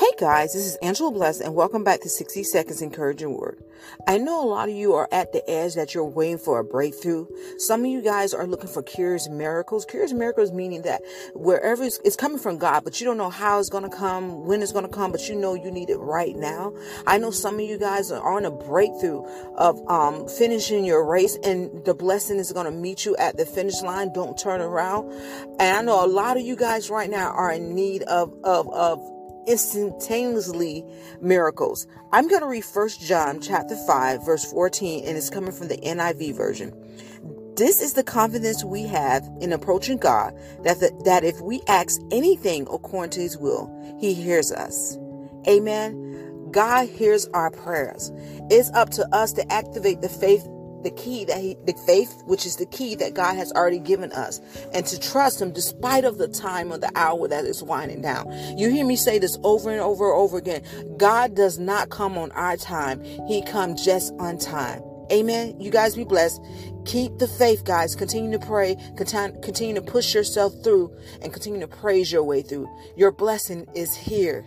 Hey guys, this is Angela Bless and welcome back to 60 Seconds Encouraging Word. I know a lot of you are at the edge that you're waiting for a breakthrough. Some of you guys are looking for cures miracles. Cures miracles meaning that wherever it's, it's coming from God, but you don't know how it's going to come, when it's going to come, but you know you need it right now. I know some of you guys are on a breakthrough of um, finishing your race and the blessing is going to meet you at the finish line. Don't turn around. And I know a lot of you guys right now are in need of, of, of instantaneously miracles. I'm going to read 1 John chapter 5 verse 14 and it's coming from the NIV version. This is the confidence we have in approaching God that the, that if we ask anything according to his will, he hears us. Amen. God hears our prayers. It's up to us to activate the faith the key that he the faith which is the key that god has already given us and to trust him despite of the time or the hour that is winding down. You hear me say this over and over and over again. God does not come on our time. He comes just on time. Amen. You guys be blessed. Keep the faith guys. Continue to pray. Continue to push yourself through and continue to praise your way through. Your blessing is here